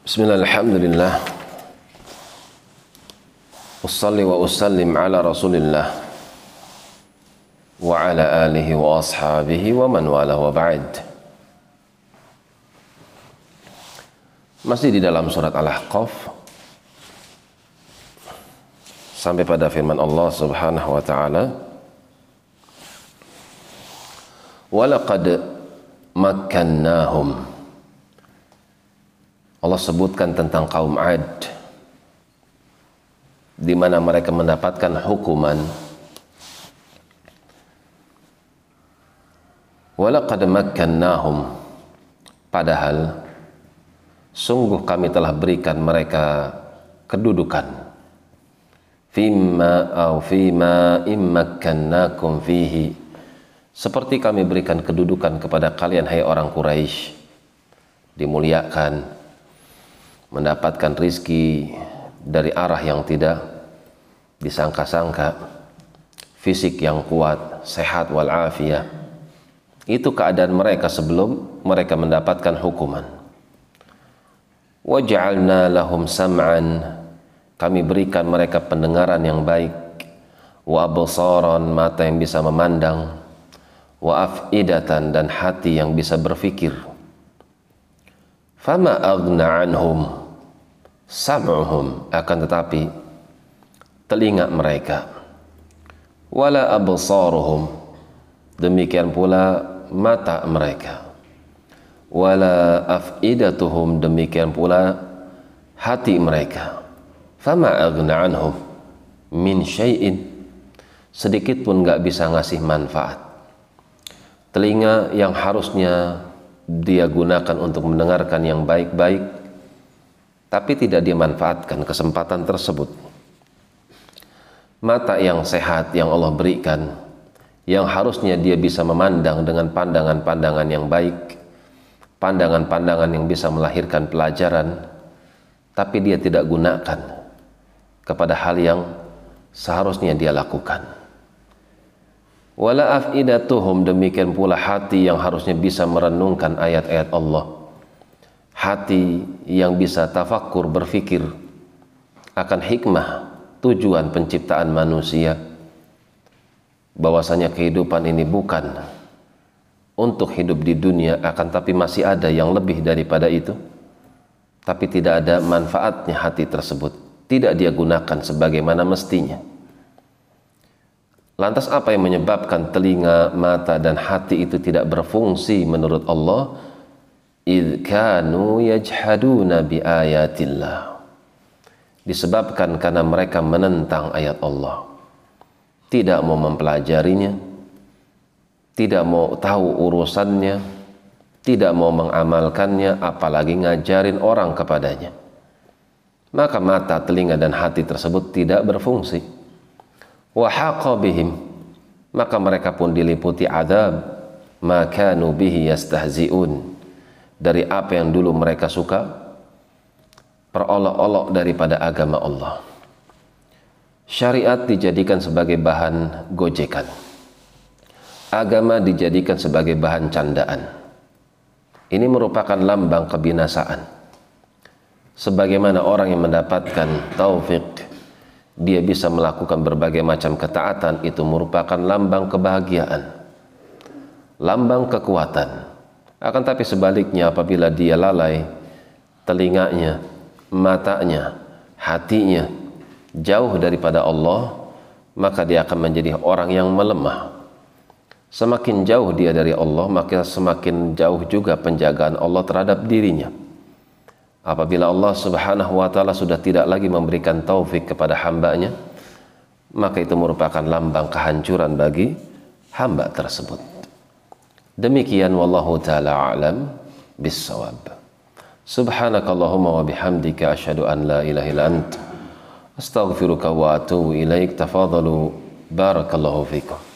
Bismillah, alhamdulillah Ussalli wa usallim ala rasulillah Wa ala alihi wa ashabihi wa man wala wa ba'd Masih di dalam surat Al-Ahqaf. Sampai pada firman Allah subhanahu wa ta'ala Walaqad makkannahum Allah sebutkan tentang kaum Ad di mana mereka mendapatkan hukuman. Walaqad makkannahum. Padahal sungguh kami telah berikan mereka kedudukan. Fima au fima immakkannakum fihi. Seperti kami berikan kedudukan kepada kalian hai orang Quraisy. Dimuliakan mendapatkan rizki dari arah yang tidak disangka-sangka fisik yang kuat sehat walafiat. Itu keadaan mereka sebelum mereka mendapatkan hukuman. Waj'alna lahum sam'an. Kami berikan mereka pendengaran yang baik. Wa absaran mata yang bisa memandang. Wa afidatan dan hati yang bisa berfikir. Fama aghna anhum sam'uhum akan tetapi telinga mereka. Wala absaruhum demikian pula mata mereka. Wala afidatuhum demikian pula hati mereka. Fama aghna anhum min syai'in sedikit pun nggak bisa ngasih manfaat. Telinga yang harusnya dia gunakan untuk mendengarkan yang baik-baik tapi tidak dimanfaatkan kesempatan tersebut. Mata yang sehat yang Allah berikan, yang harusnya dia bisa memandang dengan pandangan-pandangan yang baik, pandangan-pandangan yang bisa melahirkan pelajaran, tapi dia tidak gunakan kepada hal yang seharusnya dia lakukan. Wala afidatuhum demikian pula hati yang harusnya bisa merenungkan ayat-ayat Allah hati yang bisa tafakur berfikir akan hikmah tujuan penciptaan manusia. Bahwasanya kehidupan ini bukan untuk hidup di dunia akan tapi masih ada yang lebih daripada itu. Tapi tidak ada manfaatnya hati tersebut. Tidak dia gunakan sebagaimana mestinya. Lantas apa yang menyebabkan telinga, mata dan hati itu tidak berfungsi menurut Allah idh kanu yajhaduna bi ayatillah disebabkan karena mereka menentang ayat Allah. Tidak mau mempelajarinya. Tidak mau tahu urusannya. Tidak mau mengamalkannya apalagi ngajarin orang kepadanya. Maka mata, telinga dan hati tersebut tidak berfungsi. Bihim. Maka mereka pun diliputi adab maka nubihi yastahzi'un dari apa yang dulu mereka suka perolok-olok daripada agama Allah. Syariat dijadikan sebagai bahan gojekan. Agama dijadikan sebagai bahan candaan. Ini merupakan lambang kebinasaan. Sebagaimana orang yang mendapatkan taufik dia bisa melakukan berbagai macam ketaatan itu merupakan lambang kebahagiaan lambang kekuatan akan tapi sebaliknya apabila dia lalai telinganya, matanya, hatinya jauh daripada Allah, maka dia akan menjadi orang yang melemah. Semakin jauh dia dari Allah, maka semakin jauh juga penjagaan Allah terhadap dirinya. Apabila Allah Subhanahu wa taala sudah tidak lagi memberikan taufik kepada hambanya, maka itu merupakan lambang kehancuran bagi hamba tersebut. Demikian wallahu taala alam bisawab. Subhanakallahumma wa bihamdika asyhadu an la ilaha illa ant astaghfiruka wa atubu ilaik. Tafadhalu barakallahu fikum.